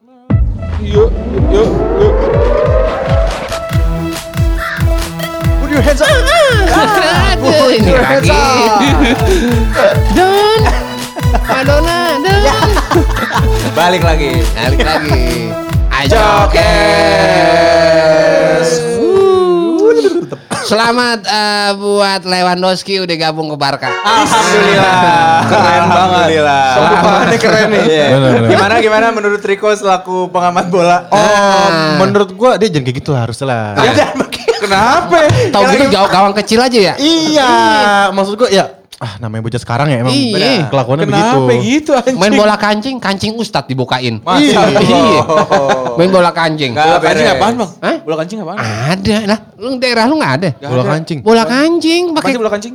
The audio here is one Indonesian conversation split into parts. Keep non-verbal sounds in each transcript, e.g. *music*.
Yuk, yuk, yuk. Put your hands up. Aduh, ini your hands up. Don. Madonna, Don. Balik lagi. Balik lagi. Ayo. Selamat eh, buat Lewandowski udah gabung ke Barca. Alhamdulillah. Keren banget. Alhamdulillah. Keren nih. Iya. Bener, bener. Gimana gimana menurut Riko selaku pengamat bola? Oh, menurut gua dia jangan kayak gitu lah harusnya lah. Ya, begitu. Kenapa? Tahu gitu gaw- gawang kecil aja ya? Iya, maksud gua ya ah namanya bocah sekarang ya emang Iya. kelakuannya begitu. Kenapa gitu anjing? Main bola kancing, kancing ustad dibukain. Masa Iya. Allah. Iya. Main bola kancing. Nggak Bola kancing beres. apaan bang? Hah? Bola kancing apaan? Ada lah. Lu daerah lu nggak ada? Bola kancing. Bola kancing Pakai pakai bola kancing?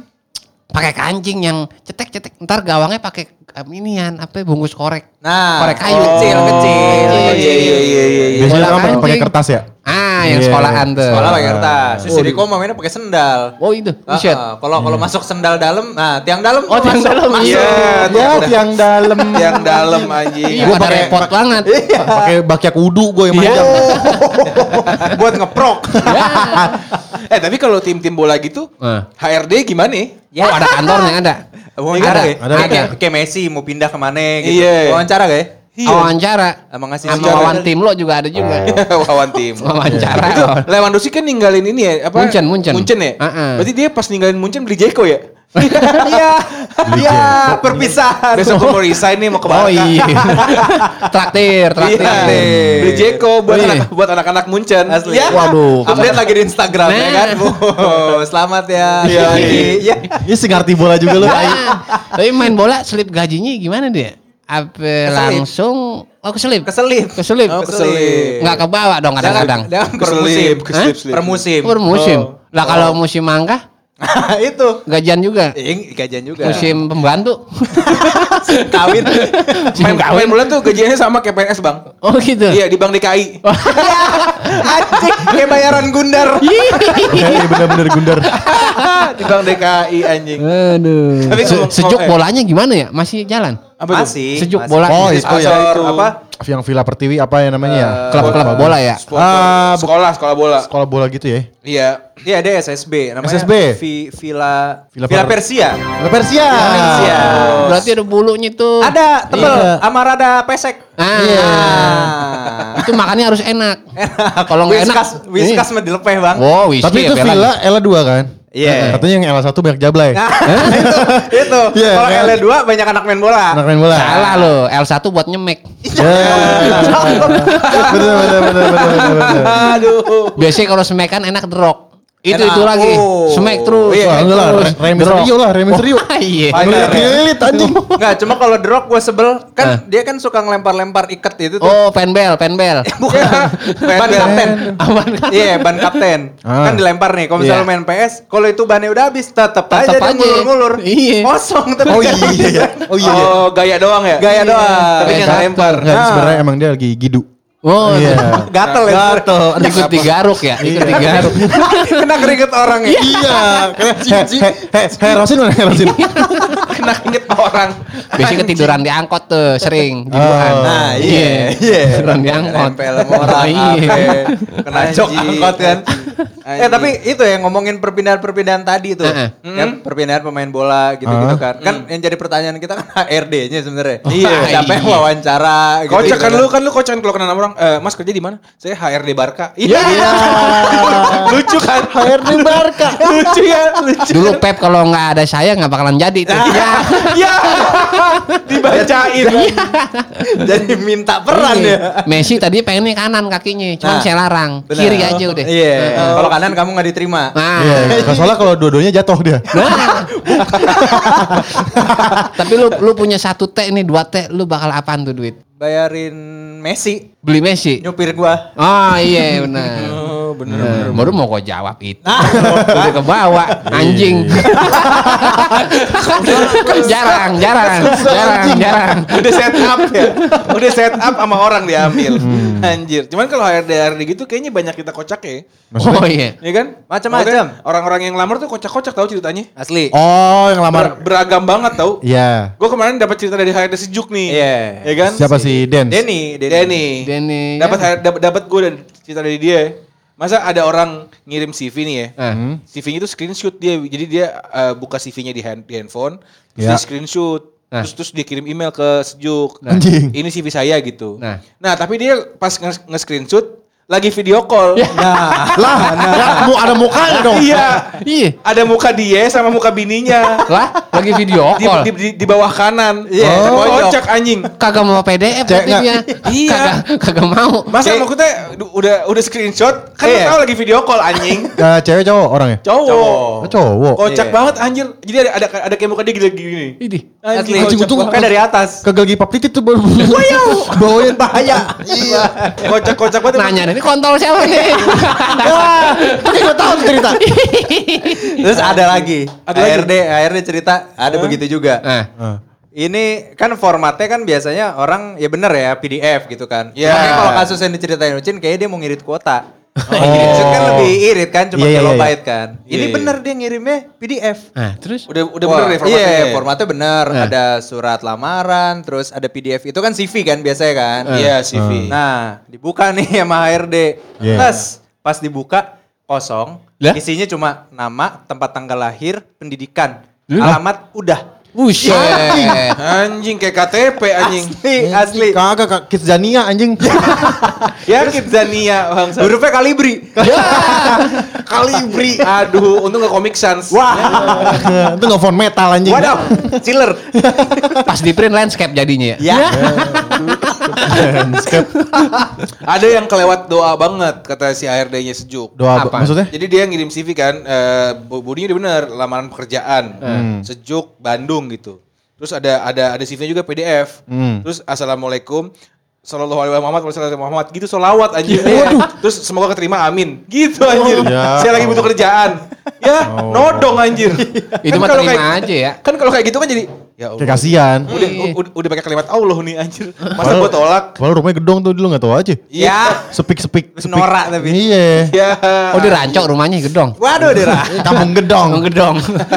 pakai kancing yang cetek-cetek. Ntar gawangnya pakai inian apa bungkus korek. Nah, Korek kayu. Kecil, kecil. Iya, iya, iya, iya, iya. Biasanya Bola orang pakai- pakai kertas ya. Ah, yang Iya. sekolahan tuh. Sekolah pakai kertas. Si Oh, Riko mah mainnya pakai sendal. Oh itu, Ah, buset. ah. Kalau kalau masuk sendal dalam, nah tiang dalam Oh, tuh tiang dalam, iya. Ya, yang dalam. *laughs* Yang dalam anjing. Iya, Gua pakai- repot banget. pakai bakyak kudu gue yang Iya. panjang. *laughs* Buat ngeprok. *laughs* Eh tapi kalau tim-tim bola gitu, Nah. HRD gimana ya? Oh, ada kantornya ada. Wawancara Ada, ya? ada. Kayak- Kayak kayak Messi mau pindah ke mana gitu. Iya. Wawancara gak ya? Iya. Wawancara. Emang ngasih Sama wawancara. wawan tim lo juga ada juga. *laughs* Wawan tim. Wawancara. Itu Lewandowski kan ninggalin ini ya apa? Munchen, Munchen. Munchen ya. Heeh. Berarti dia pas ninggalin Munchen beli Jeko ya? Iya. Iya, perpisahan. Besok gue mau resign nih mau ke Oh Barca. iya. *laughs* traktir, traktir. Iya. Beli Jeko buat Iya. anak buat anak-anak Munchen. Asli. Ya. Waduh. Update lagi di Instagram ya kan. Wow, selamat ya. Iya, Iya. Ini sih ngerti bola juga lu. Tapi main bola selip gajinya gimana dia? Apa langsung Oh keselip. Keselip. Keselip. Oh, keselip. Nggak kebawa dong kadang-kadang. Jangan per Keselip, musim. keselip, Hah? selip. Per musim. Per musim. Oh. Lah kalau musim mangga *laughs* Itu. gajian juga. Ing, gajian juga. Musim pembantu. *laughs* kawin. Main, main bola tuh gajiannya sama kayak PNS bang. Oh gitu. Iya di Bank DKI. *laughs* Anjing, kayak bayaran gundar. Iya bener-bener gundar. di Bank DKI anjing. Aduh. Tapi Se- sejuk bolanya gimana ya? Masih jalan? Apa? Masih. Sejuk masih. bola. Oh, itu ya. Itu. apa? Yang Villa Pertiwi apa ya namanya ya? Klub-klub bola ya. Sponsor. Ah, sekolah, sekolah bola. Sekolah bola gitu ya. Iya. Iya, ada SSB. Namanya SSB? Vi- Villa Villa Villa, Per- Persia. Villa Persia. Persia. Berarti ada bulunya tuh. Ada tebel, Iya. sama rada pesek. Ah. Ah. *laughs* Itu makannya harus enak. Kalau nggak enak. Whiskas, whiskas mah dilepeh, Bang. Oh, whisky Tapi ya, itu Bella. Villa L2 kan? Iya. Katanya yang L1 banyak jablay. Nah, *laughs* *laughs* itu, itu. Iya, Kalau kan? L2 banyak anak main bola. Anak main bola. Salah lo, L1 buat nyemek. Ya. Bener bener bener bener bener. bener. Aduh. Biasanya kalau semekan enak drok. Itu itu lagi. Oh. Semek terus. Iya, semek enggak lah. terus. Remi Drok. Serio lah, Remi Serio. Oh, *laughs* iya. Final. Lilit anjing. Enggak, cuma kalau drop gue sebel. Kan Eh. dia kan suka ngelempar-lempar ikat itu tuh. Oh, penbel, penbel. *laughs* Bukan. ban kapten. Aman kan? Iya, ban kapten. Ah. Kan dilempar nih. Kalau misalnya Iya. main PS, kalau itu bannya udah habis, tetep, aja dia ngulur-ngulur. Iya. Kosong tapi Oh iya iya. Oh iya. iya. Oh gaya doang ya? Gaya doang. Tapi nggak lempar. Nah. sebenarnya emang dia lagi gidu. Oh, Iya. *laughs* Gatel ya. Gatel. ikut digaruk ya, ikut digaruk. *laughs* Kena keringet orang ya. Iya. Heh, heh, heh, heh, Rosin mana heh, Rosin? *laughs* Kena inget orang. Biasanya ketiduran di angkot tuh sering juduan. Oh. Nah, iya. Iya. Ketiduran di angkot. Nempel orang. Oh, iya. apa. Kena jok angkot kan. Eh tapi itu ya ngomongin perpindahan-perpindahan tadi tuh. Heeh. Kan perpindahan pemain bola gitu-gitu Ah. kan. Kan yang jadi pertanyaan kita kan *laughs* HRD-nya sebenarnya. Iya. Siapa yang Iya. wawancara gitu. Kocak kan lu kan lu kocan kalau kenal orang, eh, Mas kerja di mana? Saya HRD Barca. *laughs* Iya. lucu kan? HRD Barca. *laughs* lucu ya, lucu. Dulu Pep kalau nggak ada saya nggak bakalan jadi tuh. Iya. Iya. Dibacain. Jadi minta peran Iya. ya. Messi tadi pengennya kanan kakinya, cuma Nah, saya larang. Kiri aja udah. Iya. Kalau kanan kamu nggak diterima. Nah, Iya. Kalau soalnya kalau dua-duanya jatuh dia. *laughs* tapi lu lu punya satu T nih, dua T, lu bakal apaan tuh duit? Bayarin Messi Beli Messi. nyupir gua. Oh iya benar. *laughs* Bener Eh, baru mau kau jawab itu. Udah ke bawah anjing. *laughs* jarang, jarang, jarang, jarang. udah set up ya. Udah set up sama orang diambil. Anjir. Cuman kalau HRD HRD gitu kayaknya banyak kita kocak ya. Oh iya. Iya kan? Macam-macam. Maksudnya Orang-orang yang lamar tuh kocak-kocak tahu ceritanya. Asli. Oh, yang Ber- lamar. beragam banget tahu. Iya. Gue kemarin dapat cerita dari HRD sejuk nih. Iya. Ya kan? Siapa sih Den? Denny, Denny. Denny. Dapat dapat gue dan cerita dari dia. Masa ada orang ngirim CV nih ya. Ah. CV-nya itu screenshot dia. Jadi dia eh, buka CV-nya di, hand, di handphone, terus Ya. dia screenshot. Nah. Terus terus dia kirim email ke Sejuk. Anjing. Ini CV saya gitu. Nah. Nah, tapi dia pas nge- nge-screenshot lagi video call. Nah, Lah, ya, mu- ada mukanya dong. Iya. Iya. Ada muka dia sama muka bininya. Lah, lagi video di, call. di, di, di bawah kanan. Iya, Oh, pojok. kocak anjing. Kagak mau PDF dia. Iya. Kagak, kagak mau. Masa Kayak- maksudnya udah udah screenshot kan lu Iya. tahu lagi video call anjing. *laughs* Eh, cewek cowok orangnya? Cowok. Oh, cowok. Kocak Iya. banget anjir. Jadi ada ada ada kayak muka dia gini-gini. Ini. asli. kocak Kan banget. dari atas. Kegel gipap titit tuh baru. *laughs* Bawain bahaya. Iya. Kocak-kocak banget. Nanya, ini kontol siapa nih? *laughs* Wah, tapi gak tahu tuh cerita. *laughs* Terus ada lagi. Ada lagi? HRD, HRD cerita ada begitu juga. Ah. Ini kan formatnya kan biasanya orang ya bener ya PDF gitu kan. Iya. Makanya kalau kasus yang diceritain Ucin kayaknya dia mau ngirit kuota. Oh. Maksud kan lebih irit kan cuma Iya, iya, kilobyte iya. kan. Iya, Ini iya. bener dia ngirimnya PDF. nah terus? Udah udah Wah, bener ya formatnya. Iya, ya? formatnya bener. Nah. Ada surat lamaran, terus ada PDF. Itu kan CV kan biasanya kan. Iya, CV. Nah, dibuka *laughs* nih sama HRD. Iya. Terus pas dibuka kosong, Lah? isinya cuma nama, tempat tanggal lahir, pendidikan, alamat, udah. Buset. Anjing kayak KTP anjing. Asli, asli. Kagak, kak. Kids Zania anjing. *laughs* ya Kidzania bangsa. Hurufnya kalibri. *laughs* Kalibri. Aduh, untung gak Comic Sans. Wah, *laughs* Itu nggak phone metal anjing. waduh, chiller. Pas di print landscape jadinya ya. Ya. *laughs* Ada yang kelewat doa banget kata si HRD-nya sejuk. Doa Apa? maksudnya? Jadi dia ngirim CV kan, eh bodinya udah bener, lamaran pekerjaan, Hmm. sejuk Bandung gitu. Terus ada ada ada CV-nya juga PDF. Hmm. Terus assalamualaikum, sallallahu alaihi Muhammad, wasallam Muhammad, gitu solawat anjir. Terus semoga keterima, amin. Gitu anjir. Ya Saya lagi butuh kerjaan. Ya, Oh. nodong anjir. Itu mah kalau terima kayak- aja ya. Kan kalau kayak gitu kan jadi ya Allah. Kayak kasihan. Udah, udah, udah pakai kalimat Allah nih anjir. Masa gua tolak? Padahal rumahnya gedong tuh dulu nggak tahu aja. Ya. Sepik-sepik. Norak tapi. Iya. Ya. Oh di rancok rumahnya gedong. Waduh, Dira. *laughs* Kampung gedong. Oh gedong.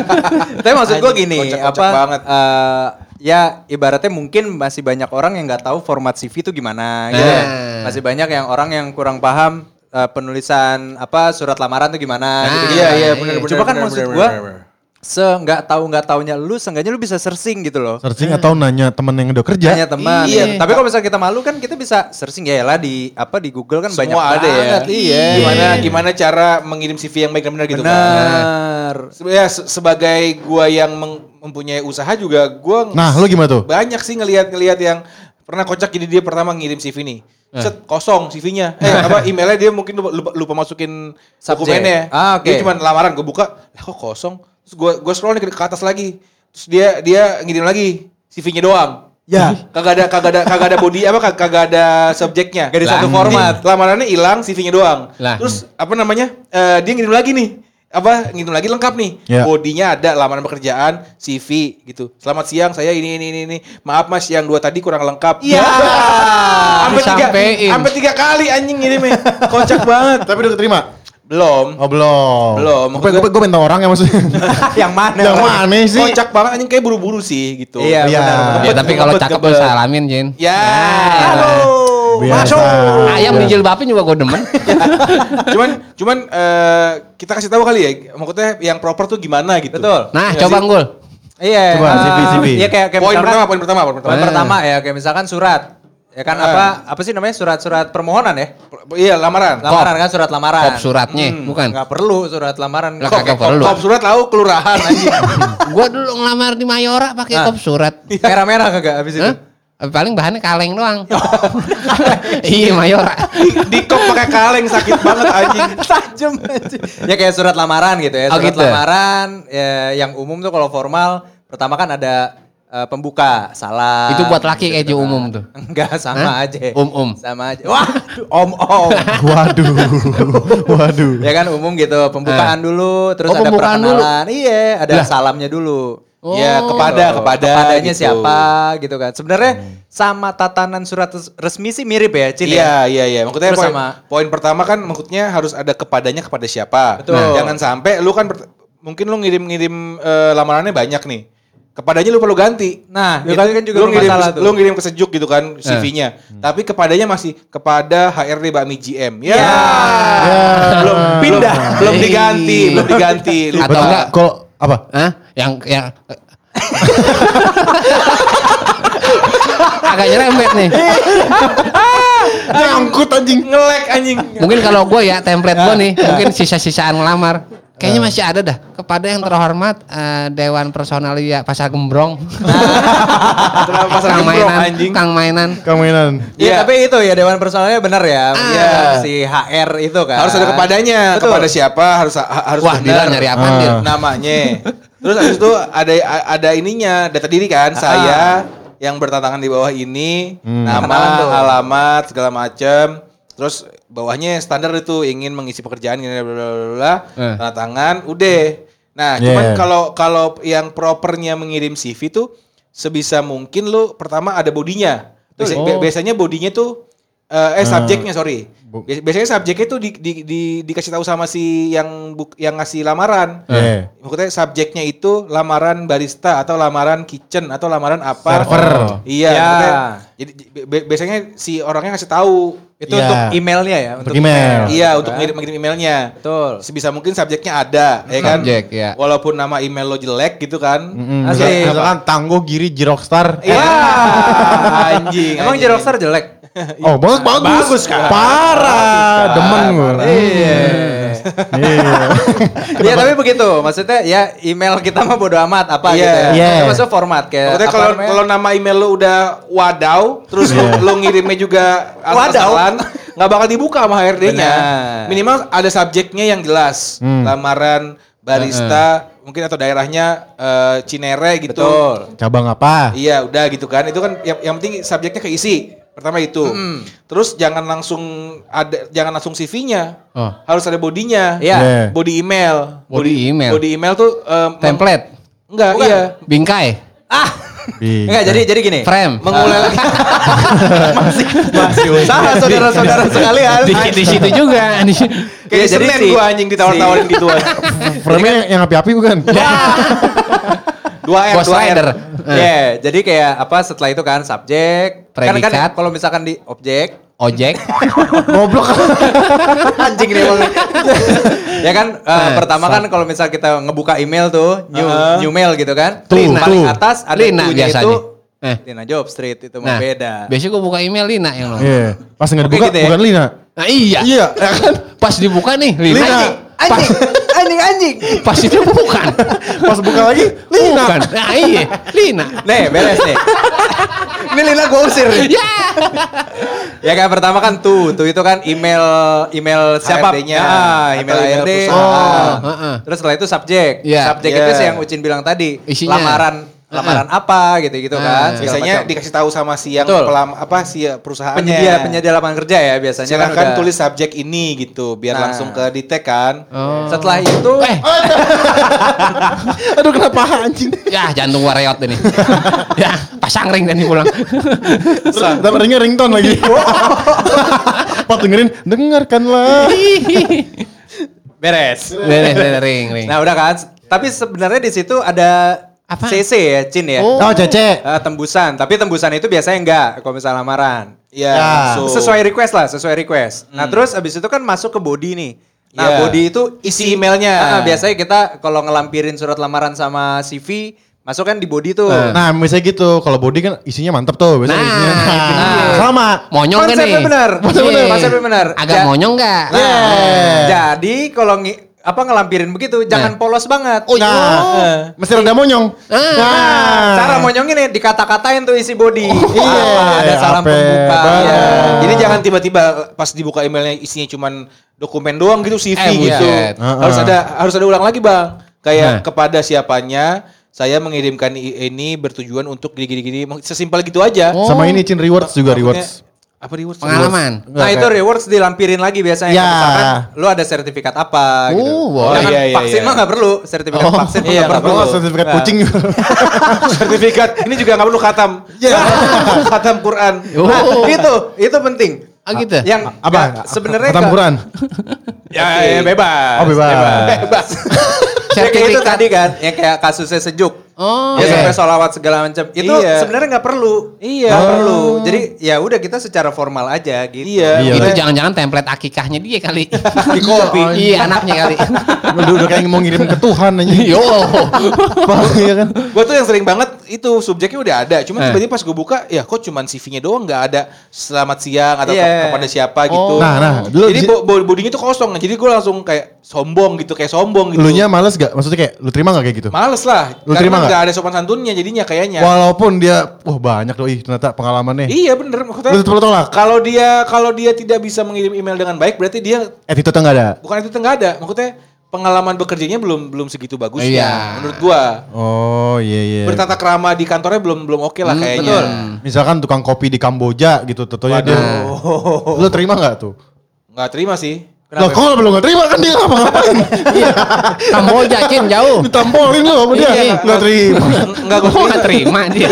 *laughs* Tapi maksud gue gini, kocak-kocak apa? banget. eh, ya ibaratnya mungkin masih banyak orang yang nggak tahu format CV itu gimana. Gitu. Nah. Masih banyak yang orang yang kurang paham eh, penulisan apa surat lamaran itu gimana. Nah, gitu. Iya, iya, Iya. benar benar. Cuma kan benar, maksud benar, gua, benar, benar. Se nggak tahu nggak taunya lu, seenggaknya lu bisa searching gitu loh. Searching atau nanya temen yang udah kerja. Tanya teman. Iya. Tapi kalau misalnya kita malu kan kita bisa searching ya lah di apa di Google kan banyak Semua ada ya. banget. Iya. Gimana gimana cara mengirim CV yang baik dan benar gitu kan. Benar. Se- Ya se- sebagai gua yang mempunyai usaha juga gua Nah, lu gimana tuh? banyak sih ngelihat-ngelihat yang pernah kocak jadi dia pertama ngirim CV nih. Eh. Set kosong CV-nya. Eh apa emailnya dia mungkin lupa, lupa, lupa masukin dokumennya. Ah, oke. Dia cuma lamaran gue buka, lah kok kosong. Terus gua gua scroll nih ke, ke atas lagi. Terus dia dia ngirim lagi CV-nya doang. Ya. Kagak ada kagak ada kagak ada body apa kag- kagak ada subjeknya. Gak di Lah, satu format. Jadi, lamarannya hilang, CV-nya doang. Lah. Terus apa namanya? eh, dia ngirim lagi nih. Apa ngirim lagi lengkap nih. Ya. Bodinya ada lamaran pekerjaan, CV gitu. Selamat siang, saya ini ini ini. ini. Maaf Mas, yang dua tadi kurang lengkap. Iya. Sampai tiga, sampai tiga kali anjing ngirimnya. *laughs* Kocak banget. Tapi udah keterima? Belum. Oh belum. Belum. Gue gue gue minta orang ya maksudnya. *laughs* yang mana? Yang mana sih? Kocak banget anjing kayak buru-buru sih gitu. Iya, Iya. benar. Ya tapi kalau cakep lu salamin Jin. Ya. Halo. Biasa. Ayam dijilbabin juga gue demen. *laughs* cuman cuman eh, kita kasih tahu kali ya, maksudnya yang proper tuh gimana gitu. Betul. Nah Iya coba sih. Nggul. Iya. Coba, CV, CV. Iya kayak kayak Poin pertama, poin pertama, poin pertama. Poin pertama ya kayak misalkan surat. Ya kan Ah. apa apa sih namanya surat-surat permohonan ya? Iya, lamaran. Lamaran kan surat lamaran. Kop suratnya, bukan. Nggak perlu surat lamaran. Lah, kagak perlu. kop surat tahu kelurahan anjing. *laughs* Gua dulu ngelamar di Mayora pakai Ah. kop surat. *laughs* Merah-merah kagak habis itu. Hah? Paling bahannya kaleng doang. *laughs* iya Mayora. Di kop pakai kaleng sakit banget anjing. Tajam anjing. Ya kayak surat lamaran gitu ya. Oh, Surat gitu. lamaran ya, yang umum tuh kalau formal pertama kan ada eh, pembuka, salam. Itu buat laki kayak Gitu umum kan. tuh. Enggak, sama Hah? aja. Um-um. Sama aja. Wah, om-om. *laughs* Waduh. Waduh. ya kan umum gitu, pembukaan dulu, terus Oh, ada dulu. perkenalan. Iya, ada salamnya dulu. Ya, Oh. kepada kepada Kepadanya gitu. siapa gitu kan. Sebenarnya sama tatanan surat res- resmi sih mirip ya, Cin ya? Iya, iya, iya. Maksudnya Terus poin, sama- poin pertama kan maksudnya harus ada kepadanya kepada siapa. Betul. Nah, jangan sampai lu kan mungkin lu ngirim-ngirim eh, lamarannya banyak nih. Kepadanya lu perlu ganti. Nah, Gitu. itu kan juga lu ngirim, tuh. lu ngirim ke sejuk gitu kan CV-nya. Tapi kepadanya masih kepada HRD Bakmi GM. Ya. Belum pindah, belum diganti, belum diganti. Lupa. Atau enggak Kalau apa? Hah? Yang yang *laughs* agak nyerempet nih. Nyangkut anjing. ngelek anjing. Mungkin kalau gue ya template gue nih, mungkin sisa-sisaan ngelamar. Kayaknya masih ada dah kepada yang terhormat eh, Dewan Personalia Pasar Gembrong. Kenapa pasar Kang gembrong, mainan, anjing? Kang mainan. Kamu mainan. Iya, Iya. tapi itu ya dewan personalnya benar ya. Iya. Si HR itu kan. Harus ada kepadanya, Betul. kepada siapa harus ha- harus Wah, benar. Dila nyari apa Ah. Dil? namanya. Terus habis itu ada ada ininya, data diri kan, saya yang bertantangan di bawah ini, Hmm. nama, alamat, segala macam. Terus bawahnya standar itu ingin mengisi pekerjaan gini bla bla bla, Eh. tanda tangan, udah. Nah, cuman Yeah. kalau kalau yang propernya mengirim CV tuh sebisa mungkin lu pertama ada bodinya. Biasa- Oh. bi- Biasanya bodinya tuh eh, eh subjeknya sorry. Biasanya subjeknya tuh di, di, di- dikasih tahu sama si yang buk, yang ngasih lamaran. Iya. Maksudnya subjeknya itu lamaran barista atau lamaran kitchen atau lamaran apa? Server. Iya. Ya. maksudnya Jadi bi- bi- biasanya si orangnya ngasih tahu. Itu Iya. untuk emailnya ya, Untuk email. Iya, gitu untuk kan. ngirim mengirim emailnya. Betul. Sebisa mungkin subjeknya ada, ya kan? Subjek, ya. Walaupun nama email lo jelek gitu kan. Mm-mm. Asli. Misal- Misalkan Tanggo Giri Jirokstar. Iya. anjing. Emang. Jeroxer jelek? Oh, bagus bagus. Bagus, kan? Parah, demen gue. Iya. Iya. *laughs* Iya tapi begitu, maksudnya ya email kita mah bodo amat apa Iya. gitu ya. Iya. Itu maksudnya format kayak Maksudnya apa kalau kalau nama email lo udah wadaw, terus lo, Iya. lo ngirimnya juga Wadaw? asal-asalan, nggak bakal dibuka sama HRD-nya. Minimal ada subjeknya yang jelas, Hmm. lamaran barista, mungkin atau daerahnya eh, Cinere gitu. Betul. Cabang apa? Iya, udah gitu kan. Itu kan yang, yang penting subjeknya keisi. Pertama itu. Terus jangan langsung ada jangan langsung CV-nya. Oh. Harus ada bodinya. Iya. Iya. Body email. Body email. Body email tuh em, Template, Enggak, Bukan. iya. bingkai, Ah, Bi- enggak jadi jadi gini. frame. Mengulai lagi. *laughs* Sama saudara-saudara sekalian. di, di situ juga. *laughs* Di situ. Kayak Iya, jadi si- gua anjing ditawar-tawarin gituan. Frame-nya yang api-api bukan? *laughs* Dua R, Ghost dua R. Rider. Iya, jadi kayak apa setelah itu kan subjek. Kan kan Predikat. kalau misalkan di objek Ojek. *laughs* Goblok. anjing nih emang. *laughs* ya kan eh, Eh, pertama kan kalau misal kita ngebuka email tuh new Heeh. new mail gitu kan. Tuh, paling tuh. atas ada Lina biasanya. itu Eh. Lina Job Street itu Nah, mah beda. Biasanya gue buka email Lina yang nongol. Iya. Pas nggak dibuka gitu ya. bukan Lina. Nah iya. Iya, ya kan? Pas dibuka nih Lina. Lina. Pas, anjing anjing. pas itu bukan. Pas buka lagi Lina. Bukan. Nah iya. Lina. Nih, beres nih. Ini Lina gue usir nih. Ya. Ya kan pertama kan tuh, tuh itu kan email email siapa? HRD-nya. Ah, email Atau email HRD. Oh, heeh. Terus setelah itu subjek. Iya. Subjek Iya. itu sih yang Ucin bilang tadi. Isinya. Lamaran lamaran apa gitu-gitu kan. Ah. segala Biasanya macam. dikasih tahu sama si yang Betul. pelam apa si perusahaannya. penyedia penyedia lapangan kerja ya biasanya kan Silahkan udah. tulis subjek ini gitu biar Nah. langsung ke detect kan. Oh. Setelah itu Eh, *laughs* Aduh kenapa anjing? ya jantung gua reot ini. *laughs* ya, pasang ring dan pulang. Dapat ringnya ringtone lagi. *laughs* Pas dengerin, dengarkanlah. beres. Beres, beres, ring, ring. Nah, udah kan. Tapi sebenarnya di situ ada Apa? CC ya, Cin ya. Oh. Oh, Cece. Eh, tembusan, tapi tembusan itu biasanya enggak kalau misalnya lamaran. Iya, Ya. langsung. Sesuai request lah, sesuai request. Nah, terus abis itu kan masuk ke body nih. Nah, Iya. body itu isi emailnya. Ah, biasanya kita kalau ngelampirin surat lamaran sama CV, masuk kan di body tuh. Nah, misalnya gitu, kalau body kan isinya mantep tuh. Biasanya Nah, isinya. itu dia. Sama. Monyong kan nih? Konsepnya benar. Iya. Konsepnya benar. Agak Ja- monyong nggak? Nah, Yeah. jadi kalau apa ngelampirin begitu jangan polos banget. Oh, Nah, iya. mesti rada monyong. Ah. Nah, Cara monyongin nih dikata-katain tuh isi body. iya. Apa, ada salam Apa, pembuka. ya. Jadi jangan tiba-tiba pas dibuka emailnya isinya cuman dokumen doang gitu CV Eh, gitu. buset. Harus ada harus ada ulang lagi, Bang. Kayak Nah. kepada siapanya saya mengirimkan ini bertujuan untuk gini-gini sesimpel gitu aja. Oh. Sama ini Cin rewards juga rewards. Apa reward? Pengalaman. Nah itu rewards dilampirin lagi biasanya. Ya. Misalkan lu ada sertifikat apa gitu. Oh, boleh. Jangan iya, iya, vaksin iya. mah nggak perlu. Sertifikat Oh. vaksin Iya, nggak nggak perlu. Oh, sertifikat Nah. kucing *laughs* sertifikat. Ini juga nggak perlu khatam. *laughs* khatam Quran. Nah, itu itu penting. Oh gitu. Yang Apa? sebenarnya Khatam Quran. *laughs* Ya, ya, bebas. Oh, bebas. Bebas. Ya, kayak itu tadi kan, yang kayak kasusnya sejuk. Oh. Ya Iya. sampai sholawat segala macam. Itu Iya. sebenarnya nggak perlu. Iya. Nggak perlu. Jadi ya udah kita secara formal aja gitu. Iya. Iya. Itu jangan-jangan template akikahnya dia kali. *laughs* Di kopi. iya, anaknya kali. Udah, udah kayak mau ngirim ke Tuhan aja. *laughs* Yo. *laughs* Iya kan? Gue tuh yang sering banget itu subjeknya udah ada. Cuma Eh. tiba-tiba pas gue buka, ya kok cuman CV-nya doang nggak ada selamat siang atau Iya. ke- kepada siapa gitu. Nah, nah, dulu jadi di- bo- bo- bodinya tuh kosong. Jadi gue langsung kayak sombong gitu, kayak sombong gitu. Lu nya males gak? Maksudnya kayak lu terima gak kayak gitu? Males lah. Lu terima karena nggak? nggak ada sopan santunnya jadinya kayaknya. Walaupun dia, wah banyak doi ternyata pengalamannya. Iya bener maksudnya. Lu tolak? Kalau dia kalau dia tidak bisa mengirim email dengan baik, berarti dia Attitude nggak ada? bukan itu nggak ada. Maksudnya pengalaman bekerjanya belum belum segitu bagus Iya. menurut gua. Oh iya iya. Bertata krama di kantornya belum belum oke lah Hmm, kayaknya. betul. Misalkan tukang kopi di Kamboja gitu, tentunya dia. Lu terima nggak tuh? Nggak terima sih. Lah kok belum nggak terima kan dia ngapa-ngapain? Kamboja, Cin, jauh. Ditampolin lu sama dia. Iya. Nggak terima. Nggak gue nggak terima dia?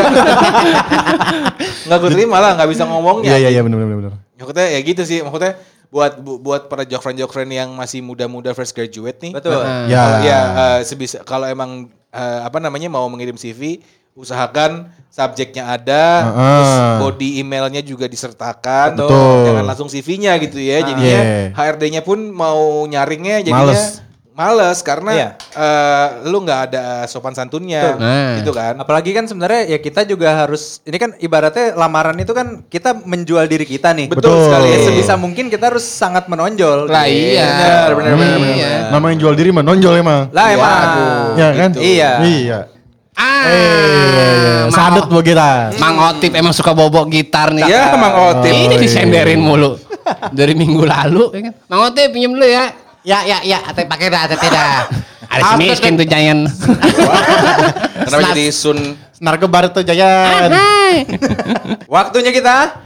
nggak gue terima lah nggak bisa ngomongnya. Iya iya iya benar benar benar. Maksudnya ya gitu sih. Maksudnya buat bu- buat para friend yang masih muda-muda fresh graduate nih. Betul. Nah. Ya. Kalau ya eh, sebisa kalau emang eh, apa namanya mau mengirim CV usahakan subjeknya ada, Heeh. terus body emailnya juga disertakan, Betul. jangan langsung CV-nya gitu ya. Jadinya Yeah. HRD-nya pun mau nyaringnya jadinya Males. Males karena Iya. eh, lu nggak ada sopan santunnya. Nah. gitu kan. Apalagi kan sebenarnya ya kita juga harus ini kan ibaratnya lamaran itu kan kita menjual diri kita nih. Betul Betul. sekali. Ya, sebisa mungkin kita harus sangat menonjol. Lah iya. Benar, benar, benar, benar, Iya. benar. Namanya jual diri mah nonjol emang. Lah Ya, emang. aduh. Iya kan? Gitu. Iya. Iya. Ah, Eh, Mang- sadet buat kita. Mang Otip emang suka bobok gitar nih. Ya, Mang Otip. Ini Oh, disenderin mulu. *laughs* Dari minggu lalu. ya kan? Mang Otip pinjem dulu ya. Ya, ya, ya. Ate pakai dah, ate tidak. *laughs* Ada si miskin tuh Giant. *laughs* Kenapa jadi Sun Narkoba tuh Jayan. Hai. *laughs* Waktunya kita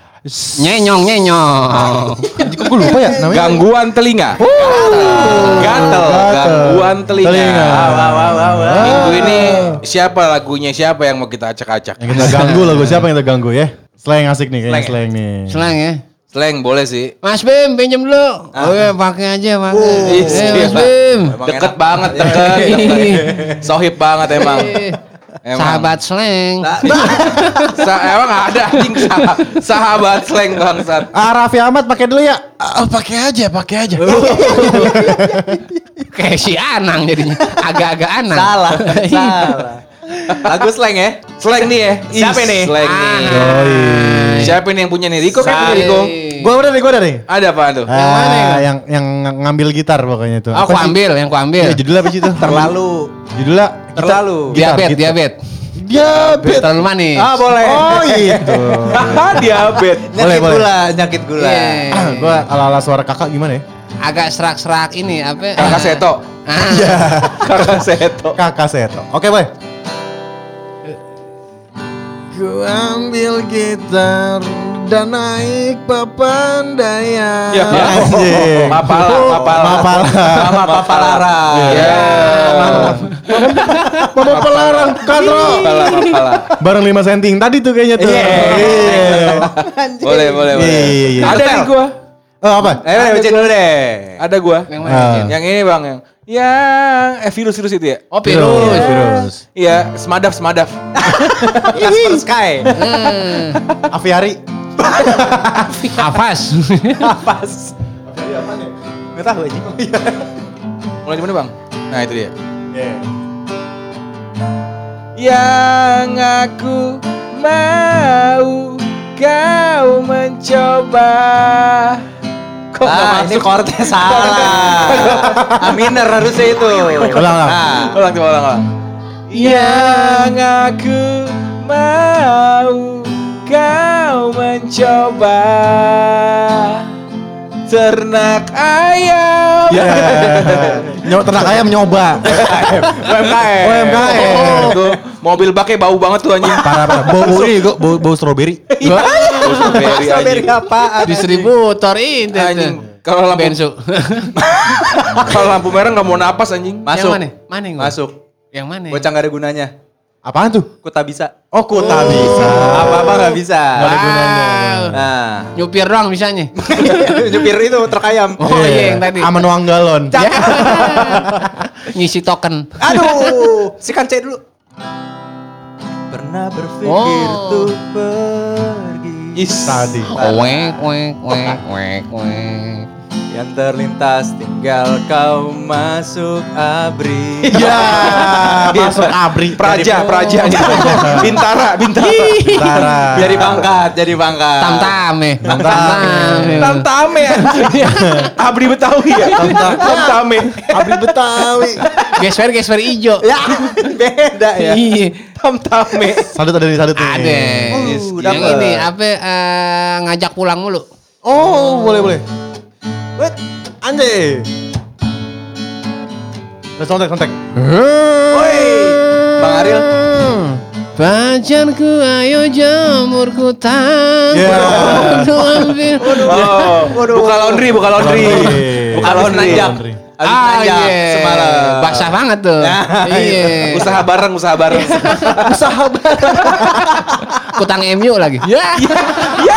Nyenyong, nyenyong. Kok gue lupa ya namanya? gangguan telinga? Gatel, Gatel. gangguan telinga. Telinga. Wah, wah, wah, wah. Minggu ini siapa lagunya siapa yang mau kita acak-acak? Yang kita ganggu lagu siapa yang kita ganggu ya? Slang asik nih kayaknya Slang ya? slang nih. Selang ya. Slang boleh sih. Mas Bim, pinjem dulu. Oh ya, pakai aja, pakai. Ih, Eh, Mas siap. Bim. Deket enak. banget, deket. Sohib banget emang. Emang. Sahabat slang. Sa- emang ada anjing sah- sahabat slang bangsat. Ah Raffi Ahmad pakai dulu ya. Ah, pakai aja, pakai aja. *laughs* Kayak si Anang jadinya. Agak-agak Anang. Salah, *laughs* Iya. salah. Lagu slang ya? Slang nih ya. Siapa Ih, nih? Slang nih. Ah. Siapa nih yang punya nih? Riko kan punya. Riko. Gua udah nih, gua udah nih. Ada apaan tuh? Yang mana ya? Ah, yang yang ngambil gitar pokoknya itu. Aku Apa sih? ambil, yang ku ambil. Iya, judulnya apa sih itu? Terlalu. Judulnya Terlalu. Diabet, diabet. Diabet. Terlalu manis. Ah, boleh. Oh gitu. *laughs* Diabet. Nyakit Boleh, boleh. gula, nyakit gula. Iya. Ah, gua ala-ala suara kakak gimana ya? Agak serak-serak ini apa? Kakak Ah. Seto. Ah. *laughs* Kakak Seto. Kakak Seto. Oke, boy. Ku ambil gitar dan naik papandaya. Ya. Anjing. Mapala, mapala. Mapala. Sama Papa Lara. Ya. Mama pelarang katro. Mapala, mapala. Bareng 5 senting tadi tuh kayaknya tuh. Iya. Boleh, boleh, boleh. Iya, iya, iya. Ada nih gua. Oh, apa? Eh, bacain dulu deh. Ada gua. Yang mana? Yang ini bang yang yang eh virus virus itu ya? Oh, virus. Virus. Iya, semadaf semadaf. Casper *laughs* Sky. Hmm. Aviari. *laughs* Hafaz. Pas. Nggak tahu aja. Mulai di mana bang? Nah itu dia. Iya. Yang aku mau kau mencoba. Ah, ini masuk? chordnya salah. A minor harusnya itu. Ulang, ulang. Nah, Ulang coba ulang ulang. Yang aku mau kau mencoba ternak ayam. Ya. Nyo ternak ayam nyoba. UMKM. UMKM. Tuh Mobil baknya bau banget tuh anjing. Parah parah. Bau bau ini kok bau, bau strawberry. Bau strawberry Strawberry apaan? Distributor ini. Anjing. Kalau lampu bensu. *laughs* kalau lampu merah nggak mau napas anjing. Masuk. Yang mana? Mana? Masuk. Yang mana? Bocah gak ada gunanya. Apaan tuh? Ku tak bisa. Oh kuota bisa. Apa-apa gak bisa. ada gunanya. Nah, Nyupir doang bisanya. *laughs* nyupir itu truk ayam. Oh iya yang tadi. Aman uang galon. Ya. *laughs* Ngisi token. Aduh, si kance dulu. Pernah berpikir Oh. tuh. Is. Tadi. Wek wek wek wek wek. Yang terlintas tinggal kau masuk abri. Ya, masuk abri. *laughs* Praja, praja anjing. *laughs* Bintara, bintara. Tara. Jadi pangkat, jadi pangkat. Tam tame. Tam tame. Tam-tame anjing. *laughs* Abri Betawi ya. Tam-tame. Abri Betawi. Gesper gesper ijo. Ya, beda ya. Iya. Tam-tame. Sadut ada di sadut nih. Ada. Uh, yang ini apa eh, ngajak pulang mulu. Oh, boleh boleh. Wait, anjay. Let's kontak kontak. Woi, Bang Ariel. Pacarku ayo jamurku tak Ya. ambil. Oh, buka laundry, buka laundry. Buka laundry. nanjak. Habis Ah nanjak iya. semalam. Basah banget tuh. Iya. Usaha bareng, usaha bareng. *laughs* *laughs* Kutang MU lagi. Ya. *laughs* Ya,